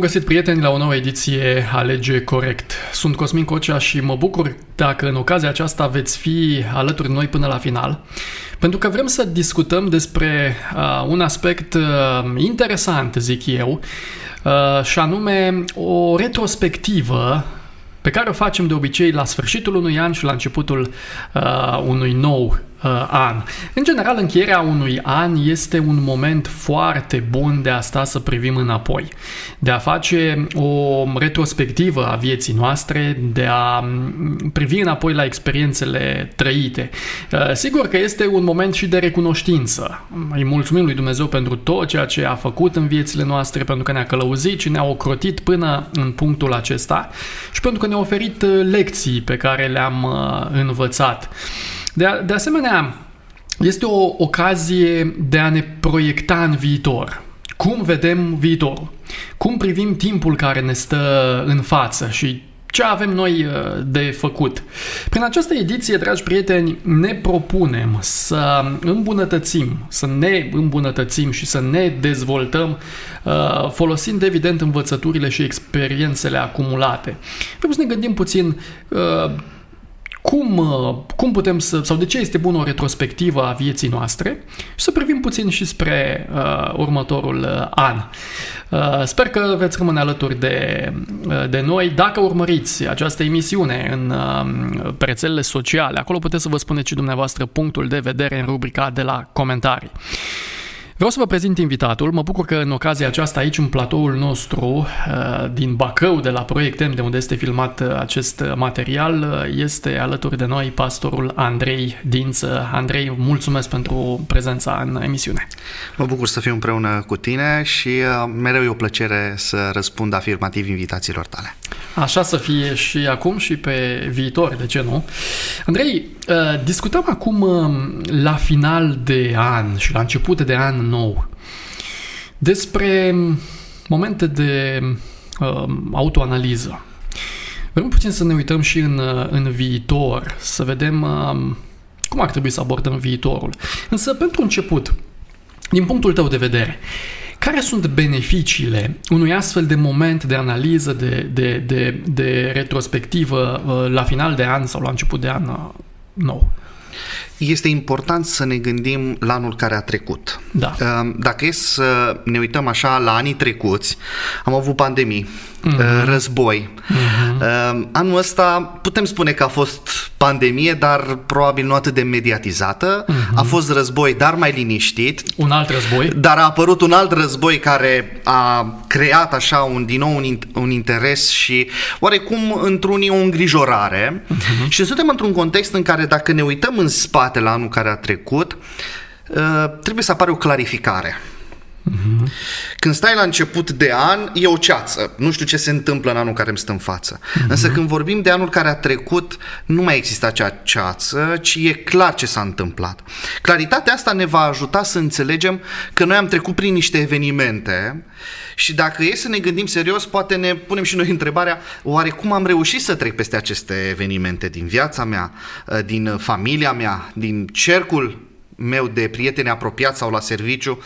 Bun găsit, prieteni, la o nouă ediție Alege Corect. Sunt Cosmin Cocea și mă bucur dacă în ocazia aceasta veți fi alături noi până la final, pentru că vrem să discutăm despre uh, un aspect uh, interesant, zic eu, uh, și anume o retrospectivă pe care o facem de obicei la sfârșitul unui an și la începutul uh, unui nou uh, an. În general, încheierea unui an este un moment foarte bun de a sta să privim înapoi, de a face o retrospectivă a vieții noastre, de a mm, privi înapoi la experiențele trăite. Uh, sigur că este un moment și de recunoștință. Îi mulțumim lui Dumnezeu pentru tot ceea ce a făcut în viețile noastre, pentru că ne-a călăuzit și ne-a ocrotit până în punctul acesta și pentru că ne-a oferit uh, lecții pe care le-am uh, învățat. De, a, de asemenea, este o ocazie de a ne proiecta în viitor. Cum vedem viitorul? Cum privim timpul care ne stă în față și ce avem noi uh, de făcut. Prin această ediție, dragi prieteni, ne propunem să îmbunătățim, să ne îmbunătățim și să ne dezvoltăm uh, folosind evident învățăturile și experiențele acumulate. Vrem să ne gândim puțin uh, cum, uh, cum putem să, sau de ce este bună o retrospectivă a vieții noastre și să privim puțin și spre uh, următorul uh, an. Uh, sper că veți rămâne alături de, uh, de noi. Dacă urmăriți această emisiune în uh, rețelele sociale, acolo puteți să vă spuneți și dumneavoastră punctul de vedere în rubrica de la comentarii. Vreau să vă prezint invitatul. Mă bucur că în ocazia aceasta aici, în platoul nostru uh, din Bacău, de la Proiect M, de unde este filmat uh, acest material, uh, este alături de noi pastorul Andrei Dință. Andrei, mulțumesc pentru prezența în emisiune. Mă bucur să fiu împreună cu tine și mereu e o plăcere să răspund afirmativ invitațiilor tale. Așa să fie și acum și pe viitor, de ce nu? Andrei, discutăm acum la final de an și la început de an nou despre momente de uh, autoanaliză. Vrem puțin să ne uităm și în, uh, în viitor, să vedem uh, cum ar trebui să abordăm viitorul. Însă, pentru început, din punctul tău de vedere, care sunt beneficiile unui astfel de moment de analiză, de, de, de, de retrospectivă uh, la final de an sau la început de an uh, nou? Este important să ne gândim la anul care a trecut. Da. Ehm, dacă e să ne uităm așa la anii trecuți, am avut pandemii, uh-huh. război. Uh-huh. Anul ăsta putem spune că a fost pandemie, dar probabil nu atât de mediatizată. Uh-huh. A fost război, dar mai liniștit. Un alt război. Dar a apărut un alt război care a creat așa un, din nou un, un interes și oarecum într-unii o îngrijorare. Uh-huh. Și suntem într-un context în care dacă ne uităm în spate la anul care a trecut, uh, trebuie să apară o clarificare. Uh-huh. Când stai la început de an, e o ceață. Nu știu ce se întâmplă în anul care îmi stă în față. Uh-huh. Însă când vorbim de anul care a trecut, nu mai există acea ceață, ci e clar ce s-a întâmplat. Claritatea asta ne va ajuta să înțelegem că noi am trecut prin niște evenimente și dacă e să ne gândim serios, poate ne punem și noi întrebarea, oare cum am reușit să trec peste aceste evenimente din viața mea, din familia mea, din cercul meu de prieteni apropiați sau la serviciu.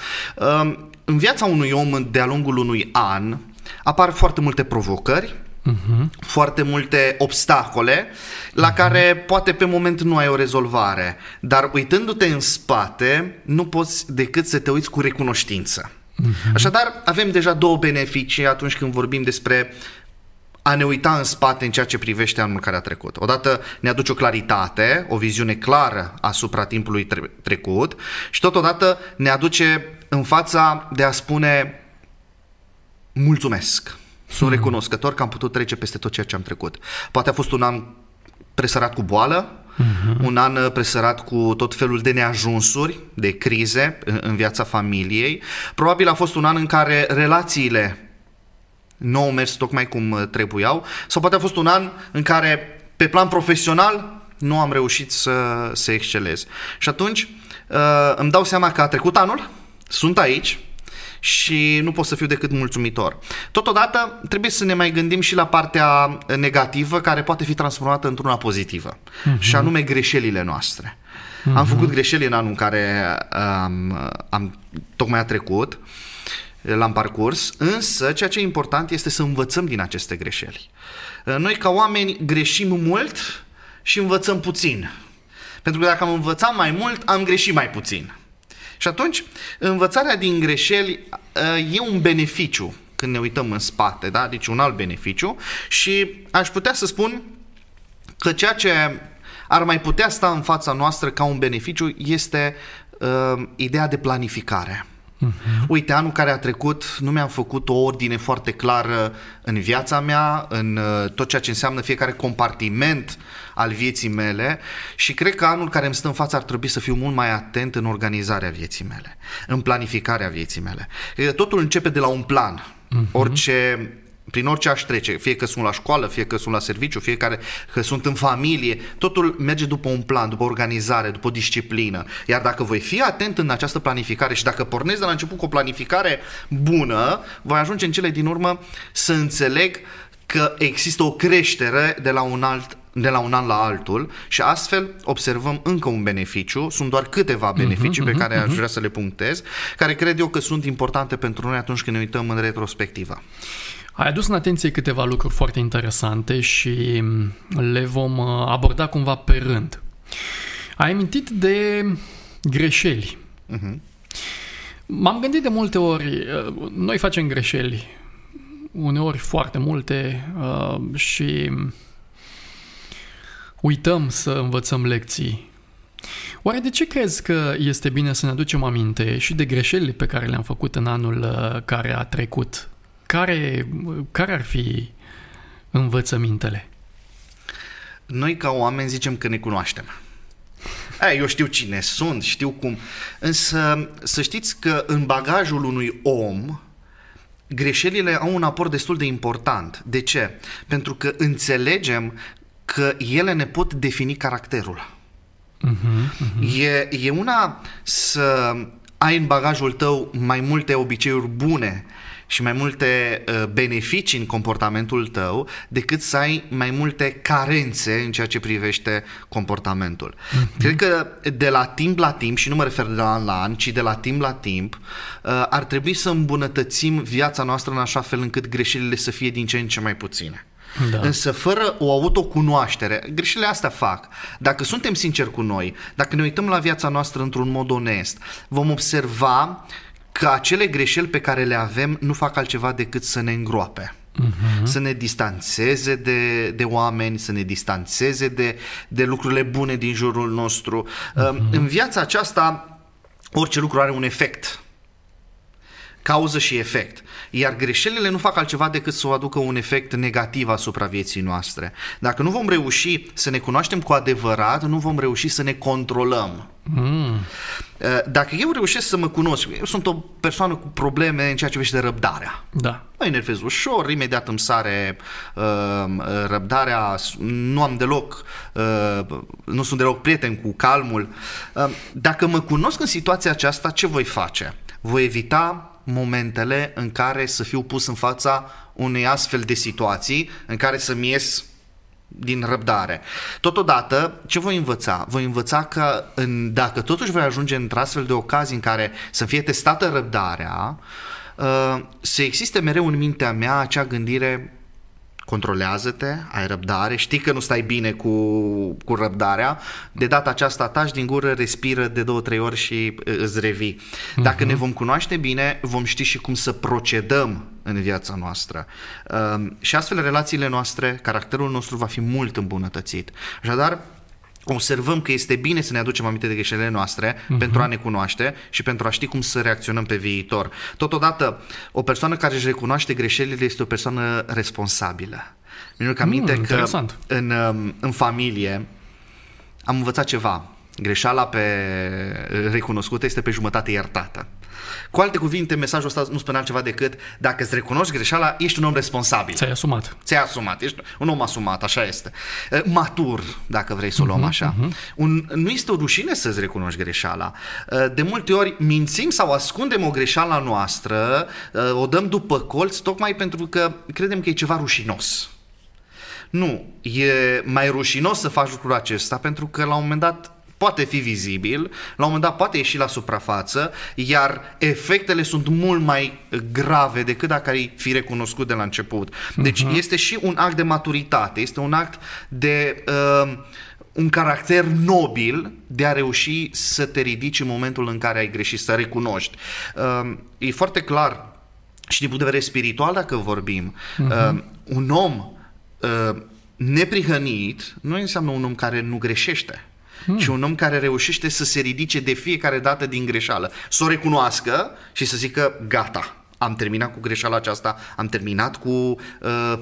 În viața unui om de-a lungul unui an apar foarte multe provocări, uh-huh. foarte multe obstacole la uh-huh. care poate pe moment nu ai o rezolvare, dar uitându-te în spate nu poți decât să te uiți cu recunoștință. Uh-huh. Așadar, avem deja două beneficii atunci când vorbim despre a ne uita în spate în ceea ce privește anul care a trecut. Odată ne aduce o claritate, o viziune clară asupra timpului tre- trecut și totodată ne aduce în fața de a spune mulțumesc. Sunt hmm. recunoscător că am putut trece peste tot ceea ce am trecut. Poate a fost un an presărat cu boală, uh-huh. un an presărat cu tot felul de neajunsuri, de crize în viața familiei. Probabil a fost un an în care relațiile nu au mers tocmai cum uh, trebuiau, sau poate a fost un an în care, pe plan profesional, nu am reușit să, să excelez. Și atunci uh, îmi dau seama că a trecut anul, sunt aici și nu pot să fiu decât mulțumitor. Totodată trebuie să ne mai gândim și la partea negativă care poate fi transformată într-una pozitivă uh-huh. și anume greșelile noastre. Uh-huh. Am făcut greșeli în anul în care um, am tocmai a trecut l-am parcurs, însă ceea ce e important este să învățăm din aceste greșeli. Noi ca oameni greșim mult și învățăm puțin. Pentru că dacă am învățat mai mult, am greșit mai puțin. Și atunci, învățarea din greșeli e un beneficiu când ne uităm în spate, da? deci un alt beneficiu și aș putea să spun că ceea ce ar mai putea sta în fața noastră ca un beneficiu este uh, ideea de planificare. Uh-huh. Uite, anul care a trecut nu mi-am făcut o ordine foarte clară în viața mea, în uh, tot ceea ce înseamnă fiecare compartiment al vieții mele și cred că anul care îmi stă în față ar trebui să fiu mult mai atent în organizarea vieții mele, în planificarea vieții mele. Totul începe de la un plan. Uh-huh. Orice prin orice aș trece, fie că sunt la școală, fie că sunt la serviciu, fie că sunt în familie, totul merge după un plan, după organizare, după o disciplină. Iar dacă voi fi atent în această planificare și dacă pornesc de la început cu o planificare bună, voi ajunge în cele din urmă să înțeleg că există o creștere de la un alt de la un an la altul și astfel observăm încă un beneficiu, sunt doar câteva mhm, beneficii uh-huh, pe care uh-huh. aș mhm. vrea să le punctez, care cred eu că sunt importante pentru noi atunci când ne uităm în retrospectivă. Ai adus în atenție câteva lucruri foarte interesante și le vom uh, aborda cumva pe rând. Ai amintit de greșeli. Uh-huh. M-am gândit de multe ori, uh, noi facem greșeli, uneori foarte multe uh, și uităm să învățăm lecții. Oare de ce crezi că este bine să ne aducem aminte și de greșelile pe care le-am făcut în anul care a trecut care, care ar fi învățămintele? Noi ca oameni zicem că ne cunoaștem. Aia, eu știu cine sunt, știu cum. Însă să știți că în bagajul unui om greșelile au un aport destul de important. De ce? Pentru că înțelegem că ele ne pot defini caracterul. Uh-huh, uh-huh. E, e una să ai în bagajul tău mai multe obiceiuri bune și mai multe uh, beneficii în comportamentul tău decât să ai mai multe carențe în ceea ce privește comportamentul. Mm-hmm. Cred că de la timp la timp, și nu mă refer de la an la an, ci de la timp la timp, uh, ar trebui să îmbunătățim viața noastră în așa fel încât greșelile să fie din ce în ce mai puține. Da. Însă fără o autocunoaștere, greșelile astea fac. Dacă suntem sinceri cu noi, dacă ne uităm la viața noastră într-un mod onest, vom observa că acele greșeli pe care le avem nu fac altceva decât să ne îngroape. Uh-huh. Să ne distanțeze de, de oameni, să ne distanțeze de, de lucrurile bune din jurul nostru. Uh-huh. În viața aceasta, orice lucru are un efect cauză și efect. Iar greșelile nu fac altceva decât să o aducă un efect negativ asupra vieții noastre. Dacă nu vom reuși să ne cunoaștem cu adevărat, nu vom reuși să ne controlăm. Mm. Dacă eu reușesc să mă cunosc, eu sunt o persoană cu probleme în ceea ce vește răbdarea. Da. Mă enervez ușor, imediat îmi sare uh, răbdarea, nu am deloc, uh, nu sunt deloc prieten cu calmul. Uh, dacă mă cunosc în situația aceasta, ce voi face? Voi evita momentele în care să fiu pus în fața unei astfel de situații în care să-mi ies din răbdare. Totodată, ce voi învăța? Voi învăța că în, dacă totuși voi ajunge într astfel de ocazii în care să fie testată răbdarea, uh, să existe mereu în mintea mea acea gândire controlează-te, ai răbdare, știi că nu stai bine cu, cu răbdarea, de data aceasta taci din gură, respiră de două, trei ori și îți revii. Dacă uh-huh. ne vom cunoaște bine, vom ști și cum să procedăm în viața noastră. Uh, și astfel relațiile noastre, caracterul nostru va fi mult îmbunătățit. Așadar, observăm că este bine să ne aducem aminte de greșelile noastre uh-huh. pentru a ne cunoaște și pentru a ști cum să reacționăm pe viitor. Totodată, o persoană care își recunoaște greșelile este o persoană responsabilă. Mi-aduc aminte mm, că în, um, în familie am învățat ceva. Greșeala pe recunoscută este pe jumătate iertată. Cu alte cuvinte, mesajul ăsta nu spune altceva decât dacă îți recunoști greșeala, ești un om responsabil. Ți-ai asumat. Ți-ai asumat, ești un om asumat, așa este. Matur, dacă vrei să o luăm uh-huh, așa. Uh-huh. Un, nu este o rușine să-ți recunoști greșeala. De multe ori mințim sau ascundem o greșeală noastră, o dăm după colț, tocmai pentru că credem că e ceva rușinos. Nu, e mai rușinos să faci lucrul acesta pentru că la un moment dat poate fi vizibil, la un moment dat poate ieși la suprafață, iar efectele sunt mult mai grave decât dacă ai fi recunoscut de la început. Deci uh-huh. este și un act de maturitate, este un act de... Uh, un caracter nobil de a reuși să te ridici în momentul în care ai greșit, să recunoști. Uh, e foarte clar și din punct de vedere spiritual, dacă vorbim, uh-huh. uh, un om uh, neprihănit nu înseamnă un om care nu greșește. Hmm. Și un om care reușește să se ridice de fiecare dată din greșeală, să o recunoască și să zică gata, am terminat cu greșeala aceasta, am terminat cu uh,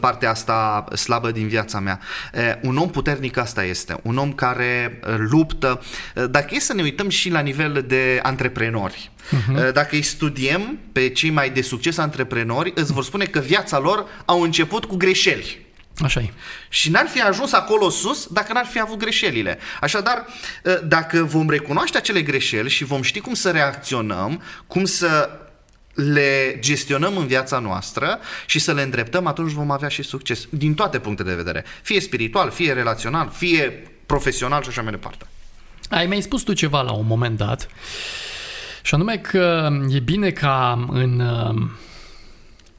partea asta slabă din viața mea. Uh, un om puternic asta este, un om care uh, luptă. Uh, dacă e să ne uităm și la nivel de antreprenori, uh-huh. dacă îi studiem pe cei mai de succes antreprenori, îți vor spune că viața lor au început cu greșeli. Așa e. Și n-ar fi ajuns acolo sus dacă n-ar fi avut greșelile. Așadar, uh, dacă vom recunoaște acele greșeli și vom ști cum să reacționăm, cum să le gestionăm în viața noastră și să le îndreptăm, atunci vom avea și succes din toate punctele de vedere. Fie spiritual, fie relațional, fie profesional și așa mai departe. Ai mai spus tu ceva la un moment dat și anume că e bine ca în,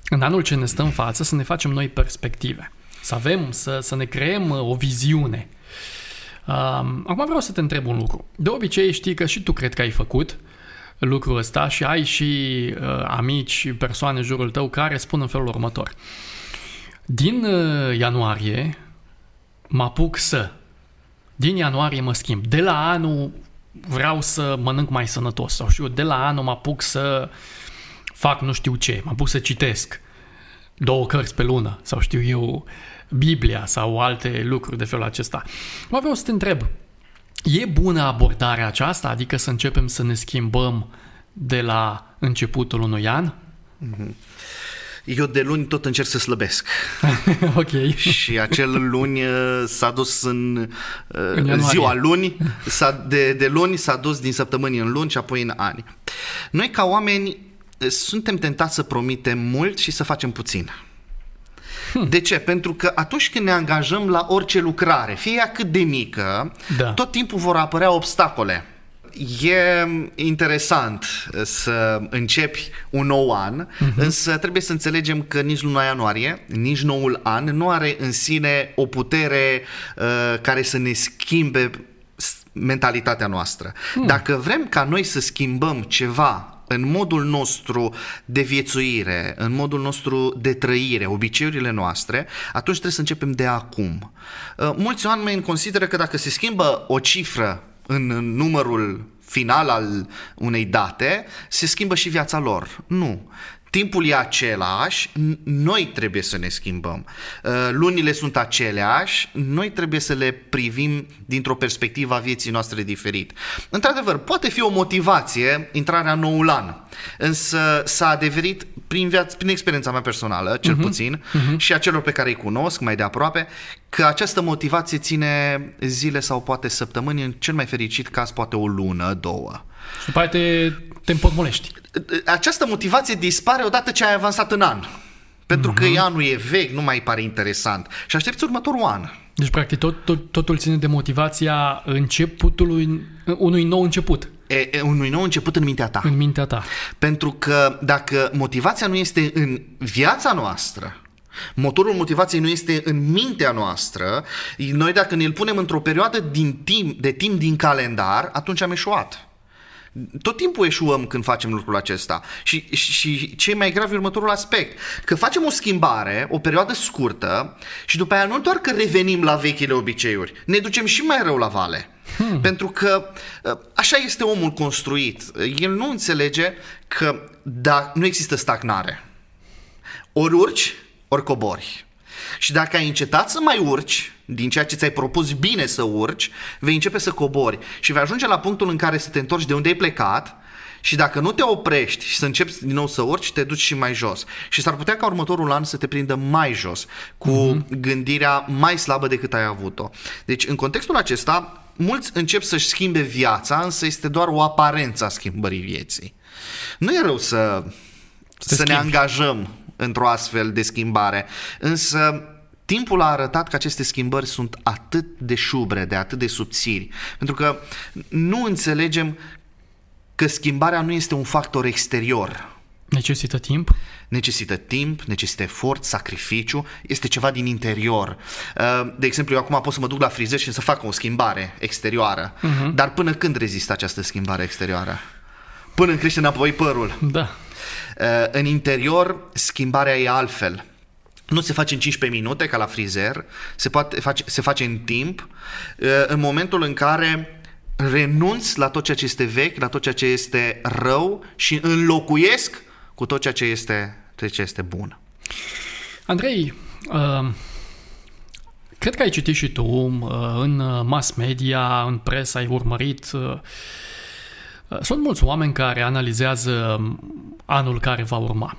în anul ce ne stă în față să ne facem noi perspective. Să avem, să, să ne creăm o viziune. Acum vreau să te întreb un lucru. De obicei știi că și tu cred că ai făcut uh, lucrul ăsta și ai și uh, amici, persoane în jurul tău care spun în felul următor. Din uh, ianuarie mă apuc să. Din ianuarie mă schimb. De la anul vreau să mănânc mai sănătos sau știu, de la anul mă apuc să fac nu știu ce, mă apuc să citesc două cărți pe lună sau știu eu Biblia sau alte lucruri de felul acesta. Mă vreau să te întreb, E bună abordarea aceasta, adică să începem să ne schimbăm de la începutul unui an? Mm-hmm. Eu de luni tot încerc să slăbesc. ok. Și acel luni uh, s-a dus în, uh, în ziua luni, s-a, de, de luni s-a dus din săptămâni în luni și apoi în ani. Noi ca oameni uh, suntem tentați să promitem mult și să facem puțin. Hmm. De ce? Pentru că atunci când ne angajăm la orice lucrare, fie ea cât de mică, da. tot timpul vor apărea obstacole. E interesant să începi un nou an, uh-huh. însă trebuie să înțelegem că nici luna ianuarie, nici noul an nu are în sine o putere uh, care să ne schimbe mentalitatea noastră. Hmm. Dacă vrem ca noi să schimbăm ceva în modul nostru de viețuire, în modul nostru de trăire, obiceiurile noastre, atunci trebuie să începem de acum. Uh, mulți oameni consideră că dacă se schimbă o cifră în numărul final al unei date, se schimbă și viața lor. Nu. Timpul e același, noi trebuie să ne schimbăm. Uh, lunile sunt aceleași, noi trebuie să le privim dintr-o perspectivă a vieții noastre diferit. Într-adevăr, poate fi o motivație intrarea în noul an, însă s-a adeverit prin, viață, prin experiența mea personală, cel uh-huh. puțin, uh-huh. și a celor pe care îi cunosc mai de aproape, că această motivație ține zile sau poate săptămâni, în cel mai fericit caz poate o lună, două. Și după te, te împotmolești. Această motivație dispare odată ce ai avansat în an. Pentru uh-huh. că mhm. anul e vechi, nu mai pare interesant. Și aștepți următorul an. Deci, practic, tot, tot, totul ține de motivația începutului, unui nou început. E, e, unui nou început în mintea ta. În mintea ta. Pentru că dacă motivația nu este în viața noastră, Motorul motivației nu este în mintea noastră. Noi dacă ne-l punem într-o perioadă din timp, de timp din calendar, atunci am eșuat. Tot timpul eșuăm când facem lucrul acesta. Și, și, și ce mai grav e următorul aspect. Că facem o schimbare, o perioadă scurtă și după aia nu doar că revenim la vechile obiceiuri, ne ducem și mai rău la vale. Hmm. Pentru că ă, așa este omul construit. El nu înțelege că da, nu există stagnare. Ori urci, ori cobori. Și dacă ai încetat să mai urci, din ceea ce ți-ai propus bine să urci, vei începe să cobori și vei ajunge la punctul în care să te întorci de unde ai plecat și dacă nu te oprești și să începi din nou să urci, te duci și mai jos. Și s-ar putea ca următorul an să te prindă mai jos, cu uh-huh. gândirea mai slabă decât ai avut-o. Deci, în contextul acesta, mulți încep să-și schimbe viața, însă este doar o aparență a schimbării vieții. Nu e rău să, să, să ne angajăm într-o astfel de schimbare, însă timpul a arătat că aceste schimbări sunt atât de șubrede, atât de subțiri, pentru că nu înțelegem că schimbarea nu este un factor exterior. Necesită timp? Necesită timp, necesită efort, sacrificiu, este ceva din interior. Uh, de exemplu, eu acum pot să mă duc la frizer și să fac o schimbare exterioară, uh-huh. dar până când rezistă această schimbare exterioară? Până îmi crește înapoi părul. Da. Uh, în interior, schimbarea e altfel. Nu se face în 15 minute ca la frizer, se, poate face, se face în timp, uh, în momentul în care renunț la tot ceea ce este vechi, la tot ceea ce este rău și înlocuiesc cu tot ceea ce este, tot ce este bun. Andrei, uh, cred că ai citit și tu uh, în mass media, în presă, ai urmărit. Uh, sunt mulți oameni care analizează anul care va urma.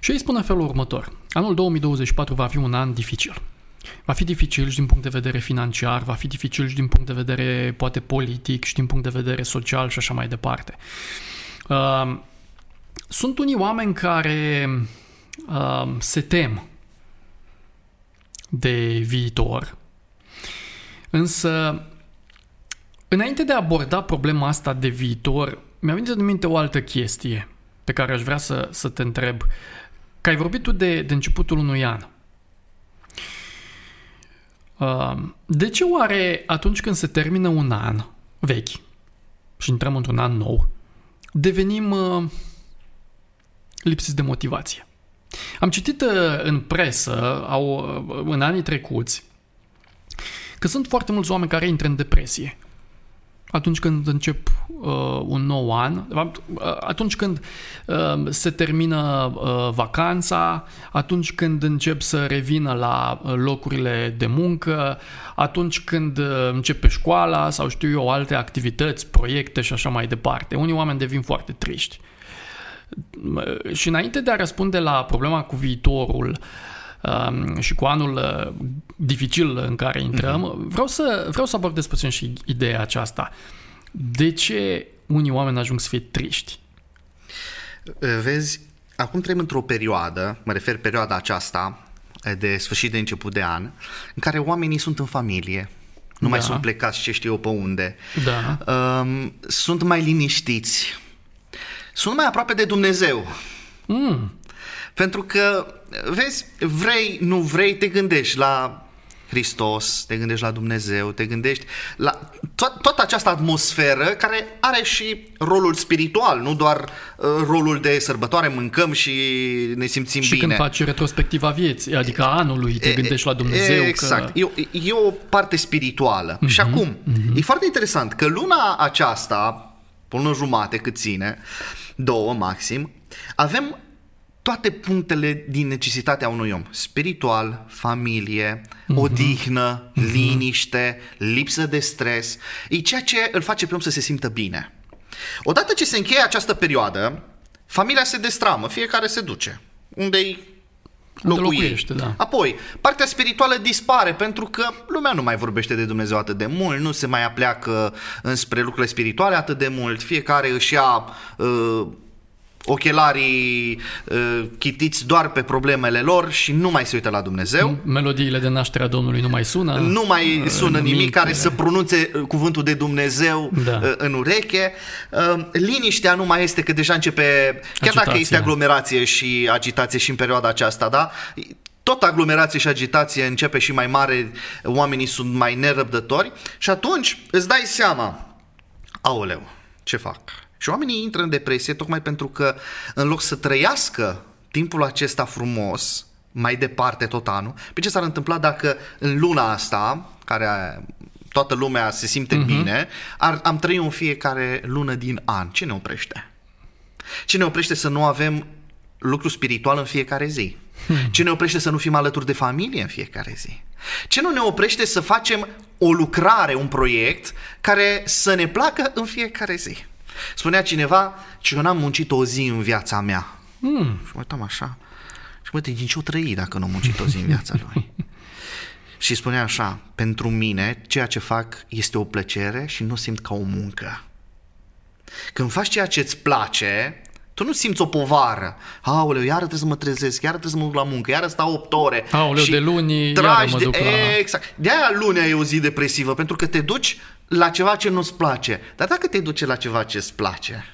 Și ei spun în felul următor. Anul 2024 va fi un an dificil. Va fi dificil și din punct de vedere financiar, va fi dificil și din punct de vedere poate politic și din punct de vedere social și așa mai departe. Uh, sunt unii oameni care uh, se tem de viitor, însă înainte de a aborda problema asta de viitor, mi-a venit în minte o altă chestie pe care aș vrea să, să te întreb. Că ai vorbit tu de, de începutul unui an. Uh, de ce oare atunci când se termină un an vechi și intrăm într-un an nou, devenim uh, lipsiți de motivație? Am citit uh, în presă, au, în anii trecuți, că sunt foarte mulți oameni care intră în depresie atunci când încep uh, un nou an, uh, atunci când uh, se termină uh, vacanța, atunci când încep să revină la uh, locurile de muncă, atunci când uh, începe școala sau știu eu alte activități, proiecte și așa mai departe. Unii oameni devin foarte triști. Uh, și înainte de a răspunde la problema cu viitorul, uh, Um, și cu anul uh, dificil în care intrăm, uh-huh. vreau, să, vreau să abordez puțin și ideea aceasta. De ce unii oameni ajung să fie triști? Uh, vezi, acum trăim într-o perioadă, mă refer perioada aceasta, de sfârșit de început de an, în care oamenii sunt în familie, nu da. mai sunt plecați ce știu eu pe unde, da. um, sunt mai liniștiți, sunt mai aproape de Dumnezeu. Mm. Pentru că, vezi, vrei, nu vrei, te gândești la Hristos, te gândești la Dumnezeu, te gândești la to- toată această atmosferă care are și rolul spiritual, nu doar uh, rolul de sărbătoare, mâncăm și ne simțim și bine. Și când faci retrospectiva vieții, adică anului, te gândești la Dumnezeu. Exact, că... e, e o parte spirituală. Uh-huh, și acum, uh-huh. e foarte interesant că luna aceasta, pe lună jumate cât ține, două maxim, avem toate punctele din necesitatea unui om. Spiritual, familie, uh-huh. odihnă, uh-huh. liniște, lipsă de stres. E ceea ce îl face pe om să se simtă bine. Odată ce se încheie această perioadă, familia se destramă, fiecare se duce. Unde-i locuiește, da. Apoi, partea spirituală dispare pentru că lumea nu mai vorbește de Dumnezeu atât de mult, nu se mai apleacă înspre lucrurile spirituale atât de mult, fiecare își ia uh, ochelarii uh, chitiți doar pe problemele lor și nu mai se uită la Dumnezeu. Melodiile de naștere a Domnului nu mai sună. Nu mai uh, sună nimic, nimic care să pronunțe uh, cuvântul de Dumnezeu da. uh, în ureche. Uh, liniștea nu mai este că deja începe, chiar agitație. dacă este aglomerație și agitație și în perioada aceasta, da? tot aglomerație și agitație începe și mai mare, oamenii sunt mai nerăbdători și atunci îți dai seama, aoleu, ce fac? Și oamenii intră în depresie tocmai pentru că în loc să trăiască timpul acesta frumos, mai departe tot anul, pe ce s-ar întâmpla dacă în luna asta, care toată lumea se simte uh-huh. bine, ar, am trăit în fiecare lună din an. Ce ne oprește? Ce ne oprește să nu avem lucru spiritual în fiecare zi? Hmm. Ce ne oprește să nu fim alături de familie în fiecare zi? Ce nu ne oprește să facem o lucrare, un proiect care să ne placă în fiecare zi? Spunea cineva, ce eu n-am muncit o zi în viața mea. Mm. Și mă uitam așa. Și mă, din ce o trăi dacă nu am muncit o zi în viața lui? și spunea așa, pentru mine, ceea ce fac este o plăcere și nu simt ca o muncă. Când faci ceea ce îți place, Tu nu simți o povară. Aoleu, iară trebuie să mă trezesc, iară trebuie să mă duc la muncă, iară stau 8 ore. Aoleu, și de luni, tragi iară mă de... duc la... Exact. De-aia lunea e o zi depresivă, pentru că te duci la ceva ce nu-ți place. Dar dacă te duci la ceva ce îți place,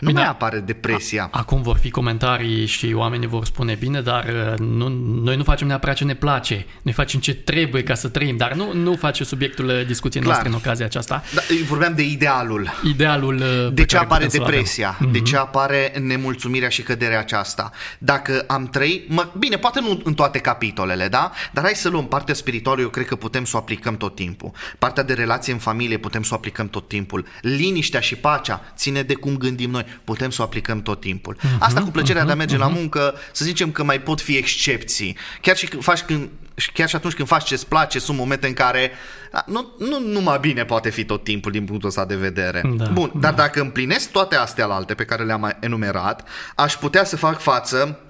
nu Bine, mai apare depresia. Acum vor fi comentarii și oamenii vor spune bine, dar uh, nu, noi nu facem neapărat ce ne place, noi facem ce trebuie ca să trăim, dar nu, nu face subiectul uh, discuției Clar. noastre în ocazia aceasta. Da, vorbeam de idealul. Idealul uh, De pe ce care apare putem să-l avem. depresia? De ce apare nemulțumirea și căderea aceasta? Dacă am trăit, mă, bine, poate nu în toate capitolele, da? Dar hai să luăm partea spirituală, eu cred că putem să o aplicăm tot timpul. Partea de relație în familie putem să o aplicăm tot timpul. Liniștea și pacea ține de cum gândim noi, putem să o aplicăm tot timpul. Asta cu plăcerea de a merge la muncă, să zicem că mai pot fi excepții. Chiar și când faci când și chiar și atunci când faci ce-ți place, sunt momente în care a, nu, nu numai bine poate fi tot timpul din punctul ăsta de vedere. Da, Bun, dar dacă împlinesc toate astea alte pe care le-am mai enumerat, aș putea să fac față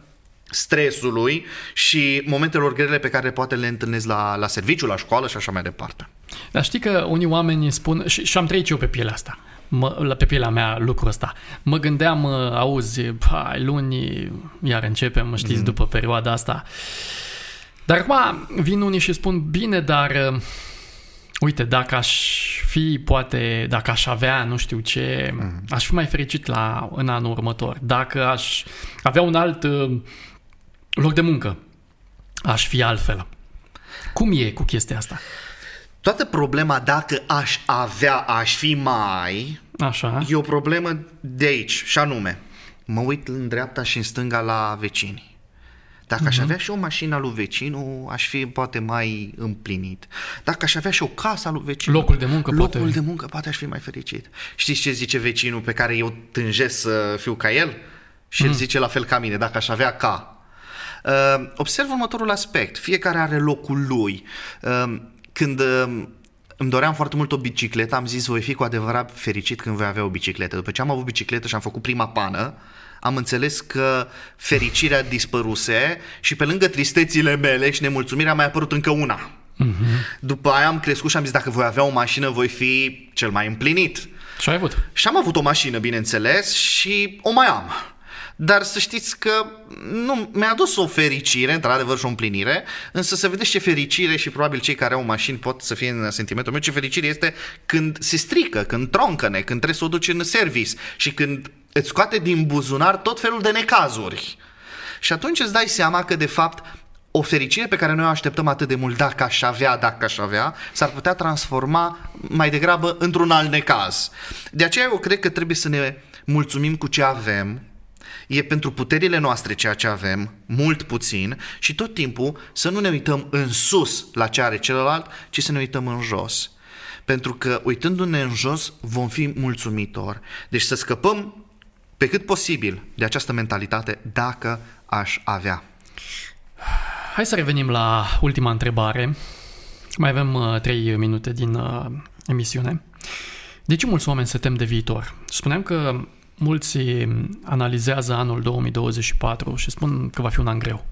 stresului și momentelor grele pe care poate le întâlnesc la, la serviciu, la școală și așa mai departe. Dar știi că unii oameni spun, și, și am trăit și eu pe pielea asta, mă, la- pe pielea mea lucrul ăsta. Mă gândeam, uh, auzi, hai, luni, iar începem, știți, după perioada asta. Dar acum vin unii și spun, bine, dar uh, uite, dacă aș fi, poate, dacă aș avea, nu știu ce, aș fi mai fericit la, în anul următor. Dacă aș avea un alt uh, loc de muncă, aș fi altfel. Cum e cu chestia asta? Toată problema dacă aș avea, aș fi mai, Așa. e o problemă de aici, și anume, mă uit în dreapta și în stânga la vecini. Dacă Mhm. aș avea și o mașină a lui vecinul, aș fi poate mai împlinit. Dacă aș avea și o casă a lui vecinul, Locul de muncă locul poate- de muncă poate aș fi mai fericit. Știți ce zice vecinul pe care eu tânjesc să fiu ca el? Și Mhm. el zice la fel ca mine, dacă aș avea ca. Uh, observ următorul aspect. Fiecare are locul lui. Uh, când uh, îmi doream foarte mult o bicicletă, am zis voi fi cu adevărat fericit când voi avea o bicicletă. După ce am avut bicicletă și am făcut prima pană, am înțeles că fericirea dispăruse și pe lângă tristețile mele și nemulțumirea a mai apărut încă una. După aia am crescut și am zis dacă voi avea o mașină voi fi cel mai împlinit. Și ai avut. Și am avut o mașină, bineînțeles, și o mai am. Dar să știți că nu, mi-a adus o fericire, într-adevăr și o împlinire, însă să vedeți ce fericire și probabil cei care au mașini pot să fie în sentimentul meu, ce fericire este când se strică, când troncăne, când trebuie să o duci în service și când îți scoate din buzunar tot felul de necazuri. Și atunci îți dai seama că de fapt o fericire pe care noi o așteptăm atât de mult dacă aș avea, dacă aș avea, s-ar putea transforma mai degrabă într-un alt necaz. De aceea eu cred că trebuie să ne mulțumim cu ce avem, e pentru puterile noastre ceea ce avem, mult puțin, și tot timpul să nu ne uităm în sus la ce are celălalt, ci să ne uităm în jos. Pentru că uitându-ne în jos vom fi mulțumitori. Deci să scăpăm pe cât posibil de această mentalitate dacă aș avea. Hai să revenim la ultima întrebare. Mai avem uh, 3 minute din uh, emisiune. De ce mulți oameni se tem de viitor? Spuneam că mulți analizează anul 2024 și spun că va fi un an greu.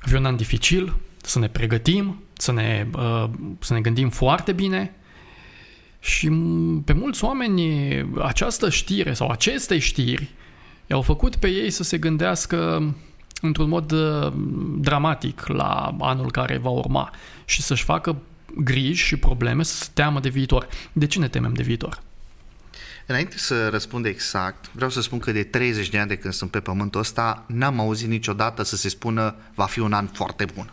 Va fi un an dificil, să ne pregătim, să ne, uh, să ne gândim foarte bine și m- pe mulți oameni această știre sau aceste știri i-au făcut pe ei să se gândească într-un mod uh, dramatic la anul care va urma și să-și facă griji și probleme, să se teamă de viitor. De ce ne temem de viitor? Înainte să răspund exact, vreau să spun că de 30 de ani de când sunt pe pământul ăsta, n-am auzit niciodată să se spună va fi un an foarte bun.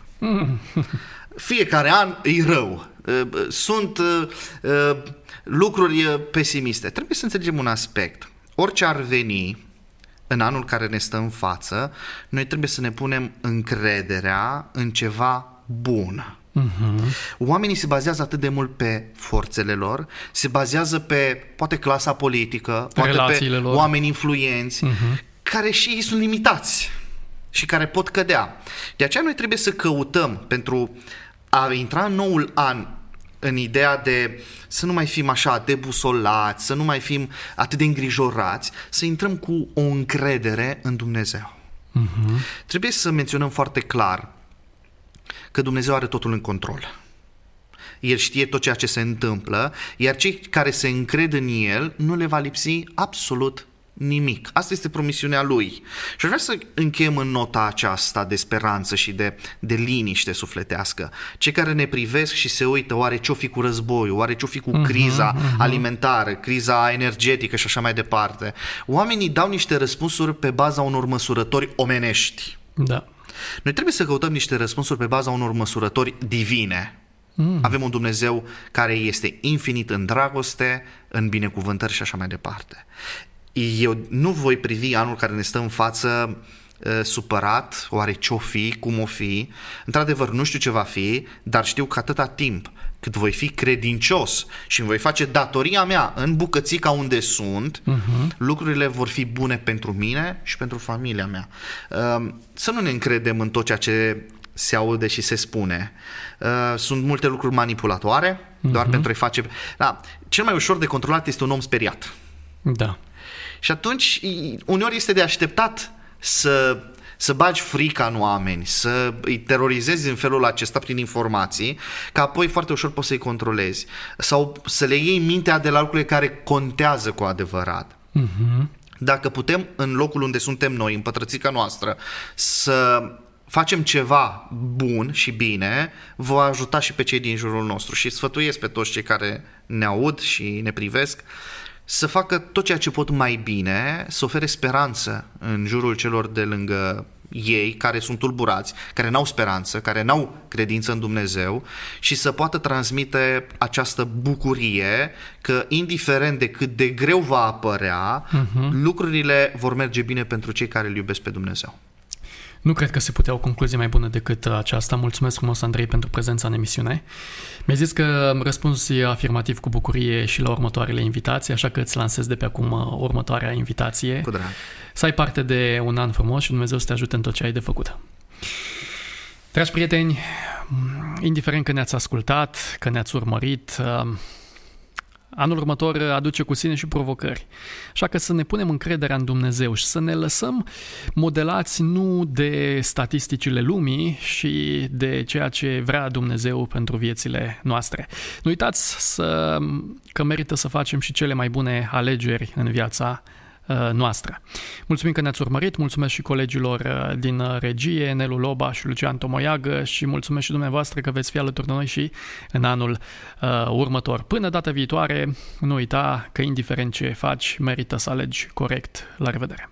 Fiecare an e rău. Uh, Sunt uh, uh, lucruri uh, pesimiste. Trebuie să înțelegem un aspect. Orice ar veni în anul care ne stă în față, noi trebuie să ne punem încrederea în ceva bun. Oamenii se bazează atât de mult pe forțele lor, se bazează pe poate clasa politică, poate pe Relațiile lor. oameni influenți, care și ei sunt limitați și care pot cădea. De aceea noi trebuie să căutăm pentru a intra în noul an în ideea de să nu mai fim așa debusolați, să nu mai fim atât de îngrijorați, să intrăm cu o încredere în Dumnezeu. Trebuie să menționăm foarte clar că Dumnezeu are totul în control. El știe tot ceea ce se întâmplă, iar cei care se încred în El nu le va lipsi absolut nimic. Asta este promisiunea lui. Și aș vrea să încheiem în nota aceasta de speranță și de, de liniște sufletească. Cei care ne privesc și se uită, oare ce-o fi cu războiul, oare ce-o fi cu uh-huh, criza uh-huh. alimentară, criza energetică și așa mai departe. Oamenii dau niște răspunsuri pe baza unor măsurători omenești. Da. Noi trebuie să căutăm niște răspunsuri pe baza unor măsurători divine. Mm. Avem un Dumnezeu care este infinit în dragoste, în binecuvântări și așa mai departe. Eu nu voi privi anul care ne stă în față uh, supărat, oare ce-o fi, cum o fi. Într-adevăr, nu știu ce va fi, dar știu că atâta timp cât voi fi credincios și îmi voi face datoria mea în bucățica unde sunt, uh-huh. lucrurile vor fi bune pentru mine și pentru familia mea. Uh, să nu ne încredem în tot ceea ce se aude și se spune. Uh, sunt multe lucruri manipulatoare, uh-huh. doar pentru a-i face... Da, cel mai ușor de controlat este un om speriat. Da. Și atunci, uneori este de așteptat să să bagi frica în oameni, să îi terorizezi în felul acesta prin informații, că apoi foarte ușor poți să-i controlezi. Sau să le iei mintea de la lucrurile care contează cu adevărat. Uh-huh. Dacă putem, în locul unde suntem noi, în pătrățica noastră, să facem ceva bun și bine, va ajuta și pe cei din jurul nostru și sfătuiesc pe toți cei care ne aud și ne privesc să facă tot ceea ce pot mai bine, să ofere speranță în jurul celor de lângă ei care sunt tulburați, care n-au speranță, care n-au credință în Dumnezeu și să poată transmite această bucurie că indiferent de cât de greu va apărea, uh-huh. lucrurile vor merge bine pentru cei care îl iubesc pe Dumnezeu. Nu cred că se putea o concluzie mai bună decât aceasta. Mulțumesc frumos, Andrei, pentru prezența în emisiune. Mi-ai zis că răspuns afirmativ cu bucurie și la următoarele invitații, așa că îți lansez de pe acum uh, următoarea invitație. Cu drag. Să ai parte de un an frumos și Dumnezeu să te ajute în tot ce ai de făcut. Dragi prieteni, indiferent că ne-ați ascultat, că ne-ați urmărit, uh, Anul următor aduce cu sine și provocări. Așa că să ne punem încrederea în Dumnezeu și să ne lăsăm modelați nu de statisticile lumii și de ceea ce vrea Dumnezeu pentru viețile noastre. Nu uitați să, că merită să facem și cele mai bune alegeri în viața Uh, noastră. Mulțumim că ne-ați urmărit, mulțumesc și colegilor uh, din regie, Nelu Loba și Lucian Tomoiagă și mulțumesc și dumneavoastră că veți fi alături de noi și în anul uh, următor. Până data viitoare, nu uita că indiferent ce faci, merită să alegi corect. La revedere!